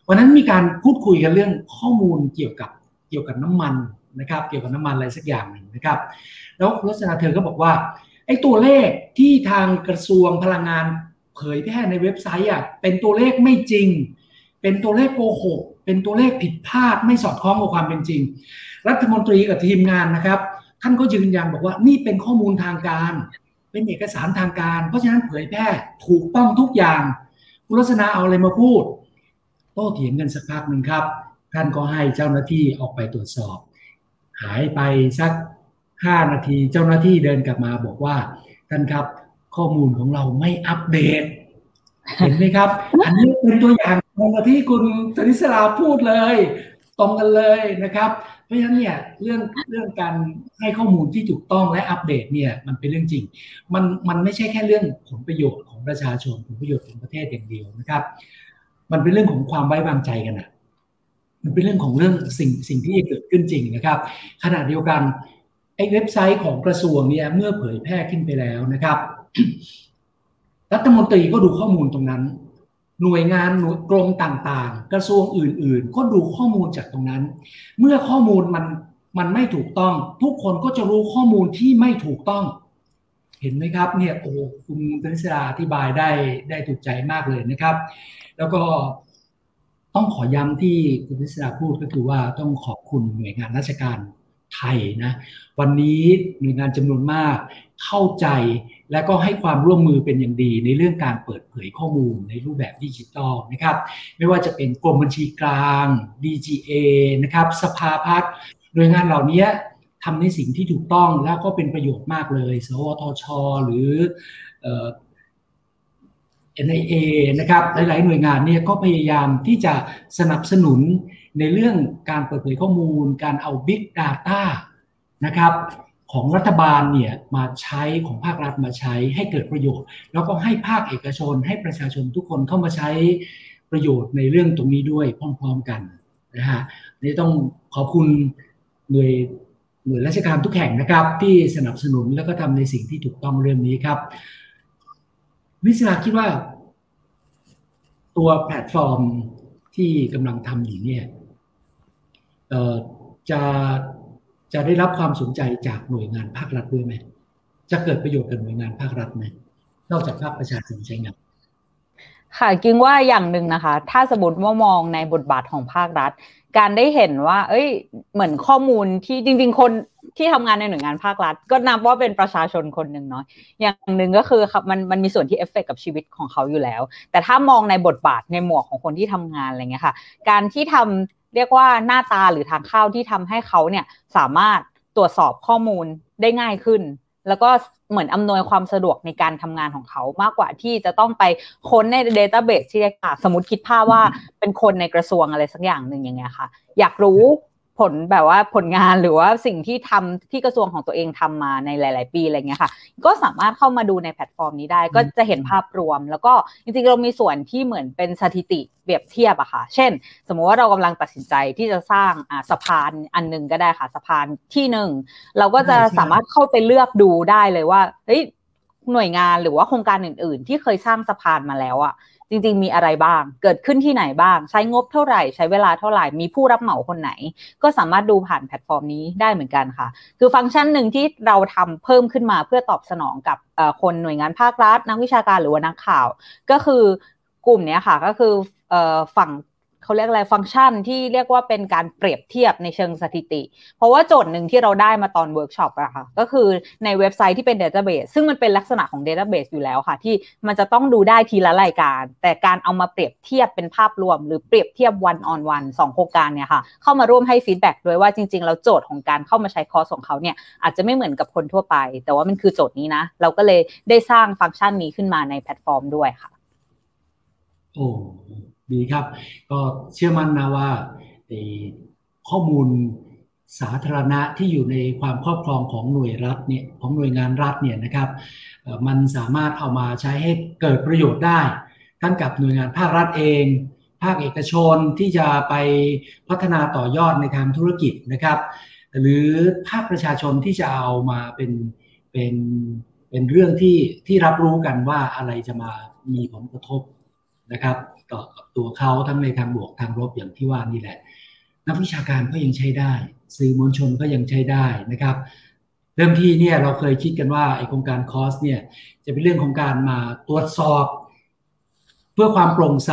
วันนั้นมีการพูดคุยกันเรื่องข้อมูลเกี่ยวกับเกี่ยวกับน้ำมันนะครับ เกี่ยวกับน้ำมันอะไรสักอย่างหนึ่งนะครับ แล้วคุณรสนาเธอก็บอกว่าไอ้ตัวเลขที่ทางกระทรวงพลังงานเผยแพร่ในเว็บไซต์อะเป็นตัวเลขไม่จริง เป็นตัวเลขโกหกเป็นตัวเลขผิดพลาดไม่สอดคล้องกับความเป็นจริง รัฐมนตรีกับทีมงานนะครับ ท่านก็ยืนยันบอกว่านี่เป็นข้อมูลทางการ เป็นเอกสารทางการ เพราะฉะนั้นเผยแพร่ถูกต้องทุกอย่างคุณลักษณะเอาอะไรมาพูดโต้เถียงกันสักพักหนึ่งครับ ท่านก็ให้เจ้าหน้าที่ออกไปตรวจสอบ หายไปสักห้านาทีเจ้าหน้าที่เดินกลับมาบอกว่าท่านครับข้อมูลของเราไม่อัปเดต เห็นไหมครับ อันนี้เป็นตัวอย่างตรงกับที่คุณธนิสราพูดเลย ตรงกันเลยนะครับ ราะฉะนั้นเนี่ยเรื่องเรื่องการให้ข้อมูลที่ถูกต้องและอัปเดตเนี่ยมันเป็นเรื่องจริง มันมันไม่ใช่แค่เรื่องผลประโยชน์ของประชาชนผลประโยชน์ของประเทศอย่างเดียวนะครับ มันเป็นเรื่องของความไว้วางใจกันอะมันเป็นเรื่องของเรื่องสิ่งสิ่งที่เกิดขึ้นจริงนะครับ ขณะเดียวกันไอ้เว็บไซต์ของกระทรวงเนี่ยเมื่อเผยแพร่ขึ้นไปแล้วนะครับ รัฐมนตรีก็ดูข้อมูลตรงนั้น หน่วยงานหน่วยกรมต่างๆ กระทรวงอื่น ๆ ก็ดูข้อมูลจากตรงนั้น เมื่อข้อมูลมันมันไม่ถูกต้อง ทุกคนก็จะรู้ข้อมูลที่ไม่ถูกต้อง เห็นไหมครับเนี่ยโอ้คุณธนิสราอธิบายได้ได้ถูกใจมากเลยนะครับ แล้วก็ต้องขอย้ำที่คุณธนิสราพูดก็คือว่าต้องขอบคุณหน่วยงานราชการ ไทยนะวันนี้หน่วยงานจำนวนมากเข้าใจและก็ให้ความร่วมมือเป็นอย่างดีในเรื่องการเปิดเผยข้อมูลในรูปแบบดิจิทัลนะครับ ไม่ว่าจะเป็นกรมบัญชีกลาง DGA นะครับสภาพัฒน์โดยงานเหล่านี้ทำในสิ่งที่ถูกต้องแล้วก็เป็นประโยชน์มากเลย สวทช หรือ NIA นะครับ หลาย ๆ หน่วยงานเนี่ยก็พยายามที่จะสนับสนุน ในเรื่องการเปิดเผยข้อมูล การเอา Big Data นะครับของรัฐบาลเนี่ยมาใช้ของภาครัฐมาใช้ให้เกิดประโยชน์ แล้วก็ให้ภาคเอกชนให้ประชาชนทุกคนเข้ามาใช้ประโยชน์ในเรื่องตรงนี้ด้วยพร้อมๆกันนะฮะนี่ต้องขอบคุณหน่วยหน่วยราชการทุกแห่งนะครับ ที่สนับสนุนแล้วก็ทำในสิ่งที่ถูกต้องเรื่องนี้ครับ วิศราคิดว่า ตัวแพลตฟอร์มที่กำลังทำอยู่เนี่ย จะจะได้รับความสนใจจากหน่วยงานภาครัฐด้วยไหมจะเกิดประโยชน์กับหน่วยงานภาครัฐไหมนอกจากภาคประชาชนใช้งานค่ะกิงว่าอย่างหนึ่งนะคะ ถ้าสมมติว่ามองในบทบาทของภาครัฐ การได้เห็นว่า เอ้ย เหมือนข้อมูลที่จริง ๆ คนที่ทำงานในหน่วยงานภาครัฐ ก็นับว่าเป็นประชาชนคนหนึ่งเนาะอย่างหนึ่งก็คือครับมันมันมีส่วนที่เอฟเฟกกับชีวิตของเขาอยู่แล้ว แต่ถ้ามองในบทบาทในหมวกของคนที่ทำงานอะไรเงี้ยค่ะ การที่ทำ เรียกว่าหน้าตาหรือทางเข้าที่ทำให้เขาเนี่ยสามารถตรวจสอบข้อมูลได้ง่ายขึ้น แล้วก็เหมือนอำนวยความสะดวกในการทำงานของเขามากกว่าที่จะต้องไปค้นในเดต้าเบสที่เรียกสมมติคิดภาพว่าเป็นคนในกระทรวงอะไรสักอย่างหนึ่งอย่างเงี้ยค่ะ อยากรู้ ผลแบบว่าผลงานหรือว่าสิ่งที่ทำที่กระทรวงของตัวเองทำมาในหลาย ๆ ปีอะไรเงี้ยค่ะ ก็สามารถเข้ามาดูในแพลตฟอร์มนี้ได้ ก็จะเห็นภาพรวม แล้วก็จริง ๆ เรามีส่วนที่เหมือนเป็นสถิติเปรียบเทียบอะค่ะ เช่น สมมุติว่าเรากำลังตัดสินใจที่จะสร้างอ่าสะพานอันหนึ่งก็ได้ค่ะสะพานที่หนึ่งเราก็จะสามารถเข้าไปเลือกดูได้เลยว่าเฮ้ยหน่วยงานหรือว่าโครงการอื่น ๆ ที่เคยสร้างสะพานมาแล้วอะ จริงๆ มีอะไรบ้าง เกิดขึ้นที่ไหนบ้าง ใช้งบเท่าไหร่ ใช้เวลาเท่าไหร่ มีผู้รับเหมาคนไหน ก็สามารถดูผ่านแพลตฟอร์มนี้ได้เหมือนกันค่ะ คือฟังก์ชันหนึ่งที่เราทำเพิ่มขึ้นมาเพื่อตอบสนองกับคนหน่วยงานภาครัฐ นักวิชาการหรือว่านักข่าว ก็คือกลุ่มนี้ค่ะก็คือฝั่ง เขาเรียกอะไรฟังก์ชันที่เรียกว่าเป็นการเปรียบเทียบในเชิงสถิติ เพราะว่าโจทย์หนึ่งที่เราได้มาตอนเวิร์กช็อปอะค่ะก็คือในเว็บไซต์ที่เป็น database ซึ่งมันเป็นลักษณะของ database อยู่แล้วค่ะ ที่มันจะต้องดูได้ทีละรายการ แต่การเอามาเปรียบเทียบเป็นภาพรวม หรือเปรียบเทียบ one on one สองโครงการเนี่ยค่ะเข้ามาร่วมให้ feedback ด้วยว่าจริงๆแล้วโจทย์ของการเข้ามาใช้คอร์สของเขาเนี่ยอาจจะไม่เหมือนกับคนทั่วไป แต่ว่ามันคือโจทย์นี้นะเราก็เลยได้สร้างฟังก์ชันนี้ขึ้นมาในแพลตฟอร์มด้วยค่ะโอ้ ดีครับ ก็เชื่อมั่นนะว่าข้อมูลสาธารณะที่อยู่ในความครอบครองของหน่วยรัฐเนี่ยของหน่วยงานรัฐเนี่ยนะครับมันสามารถเอามาใช้ให้เกิดประโยชน์ได้ ทั้งกับหน่วยงานภาครัฐเอง ภาคเอกชนที่จะไปพัฒนาต่อยอดในทางธุรกิจนะครับ หรือภาคประชาชนที่จะเอามาเป็นเป็นเป็นเรื่องที่ที่รับรู้กันว่าอะไรจะมามีผลกระทบนะครับ ต่อกับตัวเขาทั้งในทางบวกทางลบอย่างที่ว่านี่แหละ นักวิชาการก็ยังใช้ได้ สื่อมวลชนก็ยังใช้ได้นะครับ เริ่มที่เนี่ยเราเคยคิดกันว่าไอโครงการคอสเนี่ยจะเป็นเรื่องของการมาตรวจสอบ เพื่อความโปร่งใส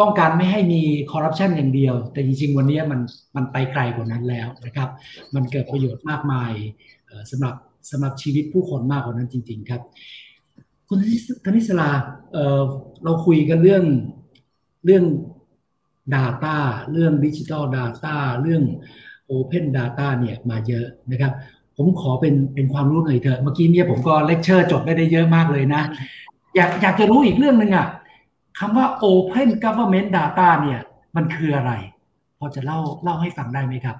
ป้องกันไม่ให้มีคอร์รัปชันอย่างเดียว แต่จริงๆ วันนี้มันมันไปไกลกว่านั้นแล้วนะครับ มันเกิดประโยชน์มากมายสำหรับสำหรับชีวิตผู้คนมากกว่านั้นจริง ๆ ครับ คุณธนิสลาเเราคุยกันเรื่อง เรื่อง Data เรื่อง Digital Data เรื่อง Open Data เนี่ยมาเยอะนะครับ ผมขอเป็นเป็นความรู้หน่อยเถอะเมื่อกี้เนี่ยผมก็เลคเชอร์จบได้ได้เยอะมากเลยนะ อยากอยากจะรู้อีกเรื่องหนึ่งอะคำว่า Open Government Data เนี่ย มันคืออะไร พอจะเล่าเล่าให้ฟังได้ไหมครับ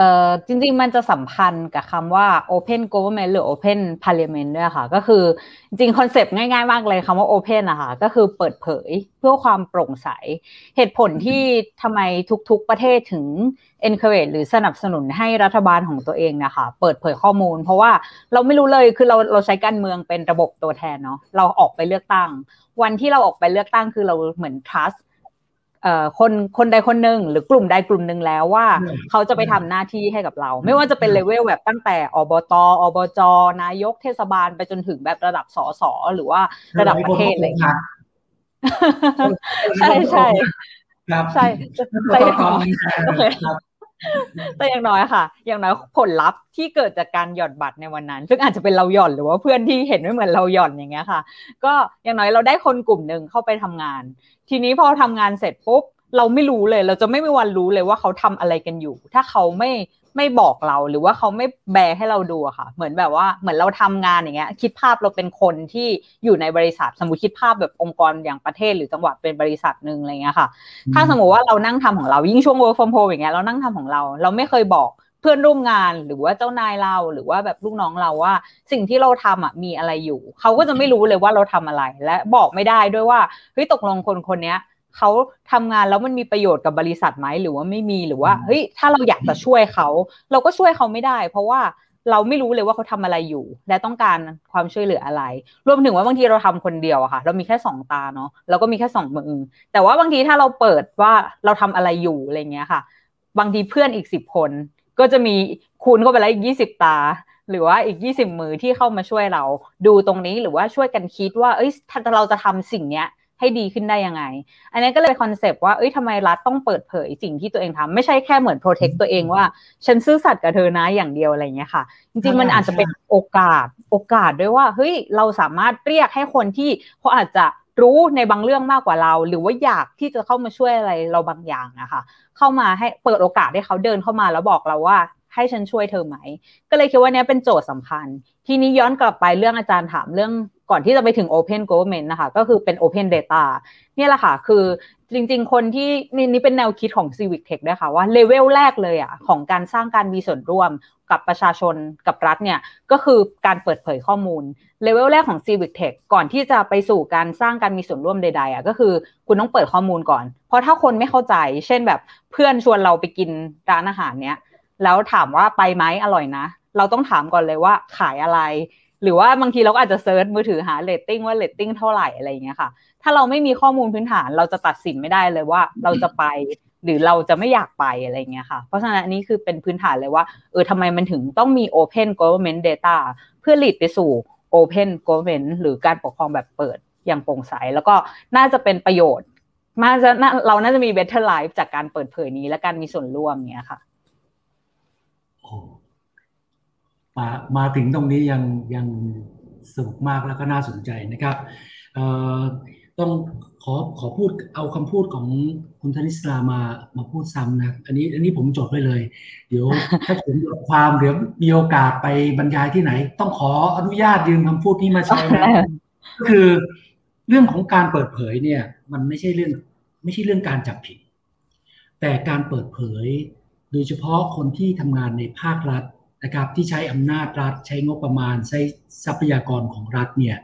เอ่อจริงๆ มันจะสัมพันธ์กับคำว่า Open Government หรือ Open Parliament ด้วยค่ะ ก็คือจริงคอนเซปต์ง่ายๆ มากเลยคำว่า Open อะค่ะก็คือเปิดเผยเพื่อความโปร่งใส เหตุผลที่ทำไมทุกๆประเทศถึง encourage หรือสนับสนุนให้รัฐบาลของตัวเองนะคะ เปิดเผยข้อมูล เพราะว่าเราไม่รู้เลยคือเราเราใช้การเมืองเป็นระบบตัวแทนเนาะเราออกไปเลือกตั้ง วันที่เราออกไปเลือกตั้งคือเราเหมือน trust คนคนใดคนหนึ่งหรือกลุ่มใดกลุ่มหนึ่งแล้วว่า เขาจะไปทำหน้าที่ให้กับเรา ไม่ว่าจะเป็นเลเวลแบบตั้งแต่อบตอบจนายกเทศบาลไปจนถึงแบบระดับสสหรือว่าระดับประเทศเลยค่ะใช่ใช่ใช่แต่อย่างน้อย แต่อย่างน้อยค่ะ อย่างน้อยผลลัพธ์ที่เกิดจากการหย่อนบัตรในวันนั้น ซึ่งอาจจะเป็นเราหย่อนหรือว่าเพื่อนที่เห็นไม่เหมือนเราหย่อนอย่างเงี้ยค่ะ ก็อย่างน้อยเราได้คนกลุ่มหนึ่งเข้าไปทำงาน ทีนี้พอทำงานเสร็จปุ๊บเราไม่รู้เลย เราจะไม่มีวันรู้เลยว่าเขาทำอะไรกันอยู่ ถ้าเขาไม่ ไม่บอกเราหรือว่าเขาไม่แบให้เราดูอะค่ะ เหมือนแบบว่าเหมือนเราทำงานอย่างเงี้ย คิดภาพเราเป็นคนที่อยู่ในบริษัทสมมติคิดภาพแบบองค์กรอย่างประเทศหรือจังหวัดเป็นบริษัทหนึ่งอะไรเงี้ยค่ะ ถ้าสมมติว่าเรานั่งทำของเรายิ่งช่วง work from home อย่างเงี้ยเรานั่งทำของเรา เราไม่เคยบอกเพื่อนร่วมงานหรือว่าเจ้านายเราหรือว่าแบบลูกน้องเราว่า สิ่งที่เราทำอะมีอะไรอยู่ เขาก็จะไม่รู้เลยว่าเราทำอะไรและบอกไม่ได้ด้วยว่าเฮ้ยตกลงคนคนนี้ เขาทำงานแล้วมันมีประโยชน์กับบริษัทไหมหรือว่าไม่มีหรือว่าเฮ้ยถ้าเราอยากจะช่วยเขา เราก็ช่วยเขาไม่ได้ เพราะว่าเราไม่รู้เลยว่าเขาทำอะไรอยู่ และต้องการความช่วยเหลืออะไร รวมถึงว่าบางทีเราทำคนเดียวอะค่ะ เรามีแค่สองตาเนาะเราก็มีแค่สองมือแต่ว่าบางทีถ้าเราเปิดว่าเราทำอะไรอยู่อะไรเงี้ยค่ะ บางทีเพื่อนอีกสิบคน ก็จะมีคูณเข้าไปแล้วอีกยี่สิบตา หรือว่าอีกยี่สิบมือที่เข้ามาช่วยเราดูตรงนี้หรือว่าช่วยกันคิดว่า เอ้ยถ้าเราจะทำสิ่งเนี้ย ให้ดีขึ้นได้ยังไง อันนี้ก็เลยคอนเซปต์ว่า เอ้ยทำไมรัฐต้องเปิดเผยสิ่งที่ตัวเองทำไม่ใช่แค่เหมือนโปรเทคตัวเองว่า ฉันซื่อสัตย์กับเธอนะอย่างเดียวอะไรเงี้ยค่ะ จริงๆ มันอาจจะเป็นโอกาส โอกาสด้วยว่า เฮ้ย เราสามารถเรียกให้คนที่เขาอาจจะรู้ในบางเรื่องมากกว่าเรา หรือว่าอยากที่จะเข้ามาช่วยอะไรเราบางอย่างนะคะเข้ามาให้เปิดโอกาสให้เขาเดินเข้ามาแล้วบอกเราว่าให้ฉันช่วยเธอไหม ก็เลยคิดว่านี้เป็นโจทย์สำคัญ ทีนี้ย้อนกลับไปเรื่องอาจารย์ถามเรื่อง ก่อนที่จะไปถึง Open Government นะคะ ก็คือเป็น Open Data เนี่ยแหละค่ะ คือจริง ๆ คนที่นี่นี่เป็นแนวคิดของ Civic Tech ด้วยค่ะว่าเลเวลแรกเลยอะของการสร้างการมีส่วนร่วมกับประชาชนกับรัฐเนี่ยก็คือการเปิดเผยข้อมูลเลเวลแรกของ Civic Tech ก่อนที่จะไปสู่การสร้างการมีส่วนร่วมใดๆอะก็คือคุณต้องเปิดข้อมูลก่อน เพราะถ้าคนไม่เข้าใจ เช่นแบบเพื่อนชวนเราไปกินร้านอาหารเนี้ยแล้วถามว่าไปไหมอร่อยนะ เราต้องถามก่อนเลยว่าขายอะไร หรือว่าบางทีเราก็อาจจะ search มือถือหาเรตติ้งว่าเรตติ้งเท่าไหร่อะไรอย่างเงี้ยค่ะ ถ้าเราไม่มีข้อมูลพื้นฐานเราจะตัดสินไม่ได้เลยว่าเราจะไปหรือเราจะไม่อยากไปอะไรเงี้ยค่ะ เพราะฉะนั้นอันนี้คือเป็นพื้นฐานเลยว่าเออทำไมมันถึงต้องมี Open Government Data เพื่อ lead ไปสู่ Open Government หรือการปกครองแบบเปิดอย่างโปร่งใส แล้วก็น่าจะเป็นประโยชน์มาจะเราน่าจะมี better life จากการเปิดเผยนี้และการมีส่วนร่วมเนี้ยค่ะ มามาถึงตรงนี้ยังยังสนุกมากแล้วก็น่าสนใจนะครับต้องขอขอพูดเอาคำพูดของคุณธนิสรามามาพูดซ้ำนะอันนี้อันนี้ผมจดไว้เลย เดี๋ยวถ้าผมบทความเดี๋ยวมีโอกาสไปบรรยายที่ไหน ต้องขออนุญาตยืมคำพูดนี้มาใช้นะก็คือเรื่องของการเปิดเผยเนี่ย มันไม่ใช่เรื่องไม่ใช่เรื่องการจับผิด แต่การเปิดเผย โดยเฉพาะคนที่ทำงานในภาครัฐ นะครับที่ใช้อำนาจรัฐ ใช้งบประมาณ ใช้ทรัพยากรของรัฐเนี่ย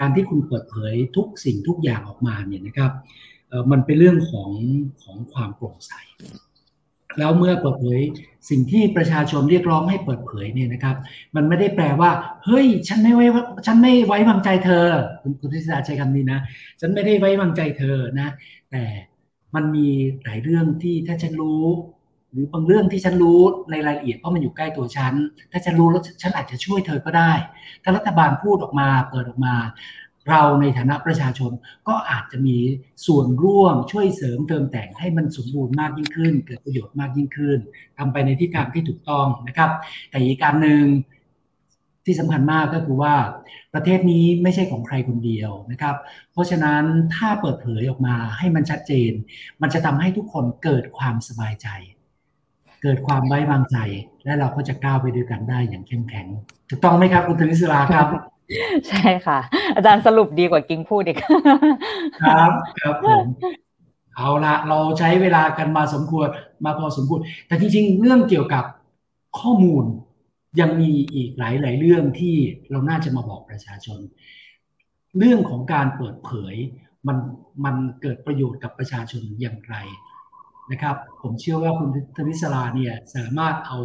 การที่คุณเปิดเผยทุกสิ่งทุกอย่างออกมาเนี่ยนะครับมันเป็นเรื่องของของความโปร่งใส แล้วเมื่อเปิดเผยสิ่งที่ประชาชนเรียกร้องให้เปิดเผยเนี่ยนะครับ มันไม่ได้แปลว่าเฮ้ยฉันไม่ไว้ฉันไม่ไว้วางใจเธอ คุณคุณทิศาใช้คำนี้นะ ฉันไม่ได้ไว้วางใจเธอนะ แต่มันมีหลายเรื่องที่ถ้าฉันรู้ หรือบางเรื่องที่ฉันรู้ในรายละเอียดเพราะมันอยู่ใกล้ตัวฉัน ถ้าฉันรู้แล้วฉันอาจจะช่วยเธอก็ได้ ถ้ารัฐบาลพูดออกมาเปิดออกมา เราในฐานะประชาชนก็อาจจะมีส่วนร่วมช่วยเสริมเติมแต่งให้มันสมบูรณ์มากยิ่งขึ้น เกิดประโยชน์มากยิ่งขึ้นทำไปในทิศทางที่ถูกต้องนะครับ แต่อีกการหนึ่งที่สำคัญมากก็คือว่าประเทศนี้ไม่ใช่ของใครคนเดียวนะครับ เพราะฉะนั้นถ้าเปิดเผยออกมาให้มันชัดเจน มันจะทำให้ทุกคนเกิดความสบายใจ เกิดความไว้วางใจ และเราก็จะก้าวไปด้วยกันได้อย่างเข้มแข็ง ถูกต้องไหมครับ คุณธนิสราครับ ใช่ค่ะ อาจารย์สรุปดีกว่ากิ้งพูดอีกครับครับผมเอาละเราใช้เวลากันมาสมควรมาพอสมควร แต่จริงๆ เรื่องเกี่ยวกับข้อมูลยังมีอีกหลายหลายเรื่องที่เราน่าจะมาบอกประชาชน เรื่องของการเปิดเผยมันมันเกิดประโยชน์กับประชาชนอย่างไร นะครับ ผมเชื่อว่าคุณธนิสราเนี่ยสามารถเอา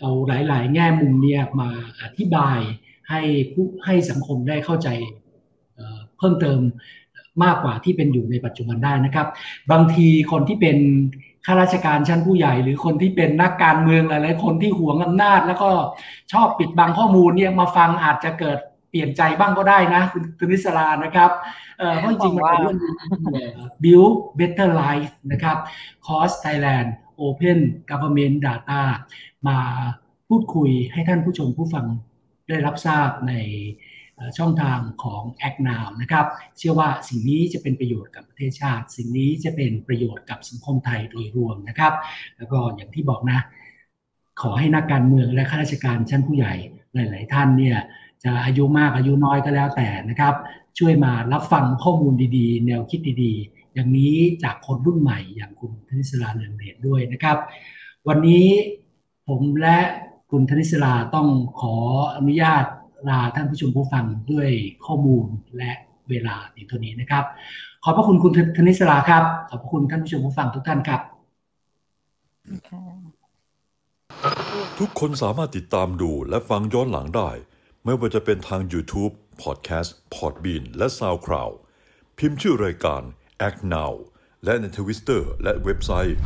เอาหลาย ๆ แง่มุมเนี่ยมาอธิบายให้ผู้ให้สังคมได้เข้าใจเพิ่มเติมมากกว่าที่เป็นอยู่ในปัจจุบันได้นะครับ บางทีคนที่เป็นข้าราชการชั้นผู้ใหญ่ หรือคนที่เป็นนักการเมืองหลาย ๆ คนที่หวงอำนาจ แล้วก็ชอบปิดบังข้อมูลเนี่ยมาฟังอาจจะเกิด เปลี่ยนใจบ้างก็ได้นะคุณตุนิสรานะครับเพราะจริงๆมันเป็นเรื่อง build better life นะครับ cost Thailand Open Government Data มาพูดคุยให้ท่านผู้ชมผู้ฟังได้รับทราบในช่องทางของ Act Now นะครับ เชื่อว่าสิ่งนี้จะเป็นประโยชน์กับประเทศชาติ สิ่งนี้จะเป็นประโยชน์กับสังคมไทยโดยรวมนะครับ แล้วก็อย่างที่บอกนะ ขอให้นักการเมืองและข้าราชการชั้นผู้ใหญ่หลาย ๆ ท่านเนี่ย จะอายุมากอายุน้อยก็แล้วแต่นะครับ ช่วยมารับฟังข้อมูลดีๆ แนวคิดดีๆ อย่างนี้จากคนรุ่นใหม่อย่างคุณธนิสราเนืองเดชด้วยนะครับ วันนี้ผมและคุณธนิสราต้องขออนุญาตลาท่านผู้ชมผู้ฟังด้วยข้อมูลและเวลาในตัวนี้นะครับ ขอบพระคุณคุณธนิสราครับ ขอบพระคุณท่านผู้ชมผู้ฟังทุกท่านครับทุกคนสามารถติดตามดูและฟังย้อนหลังได้ ไม่ว่าจะเป็นทาง YouTube, Podcast, Podbean และ SoundCloud พิมพ์ชื่อรายการ Act Now และในทวิสเตอร์และเว็บไซต์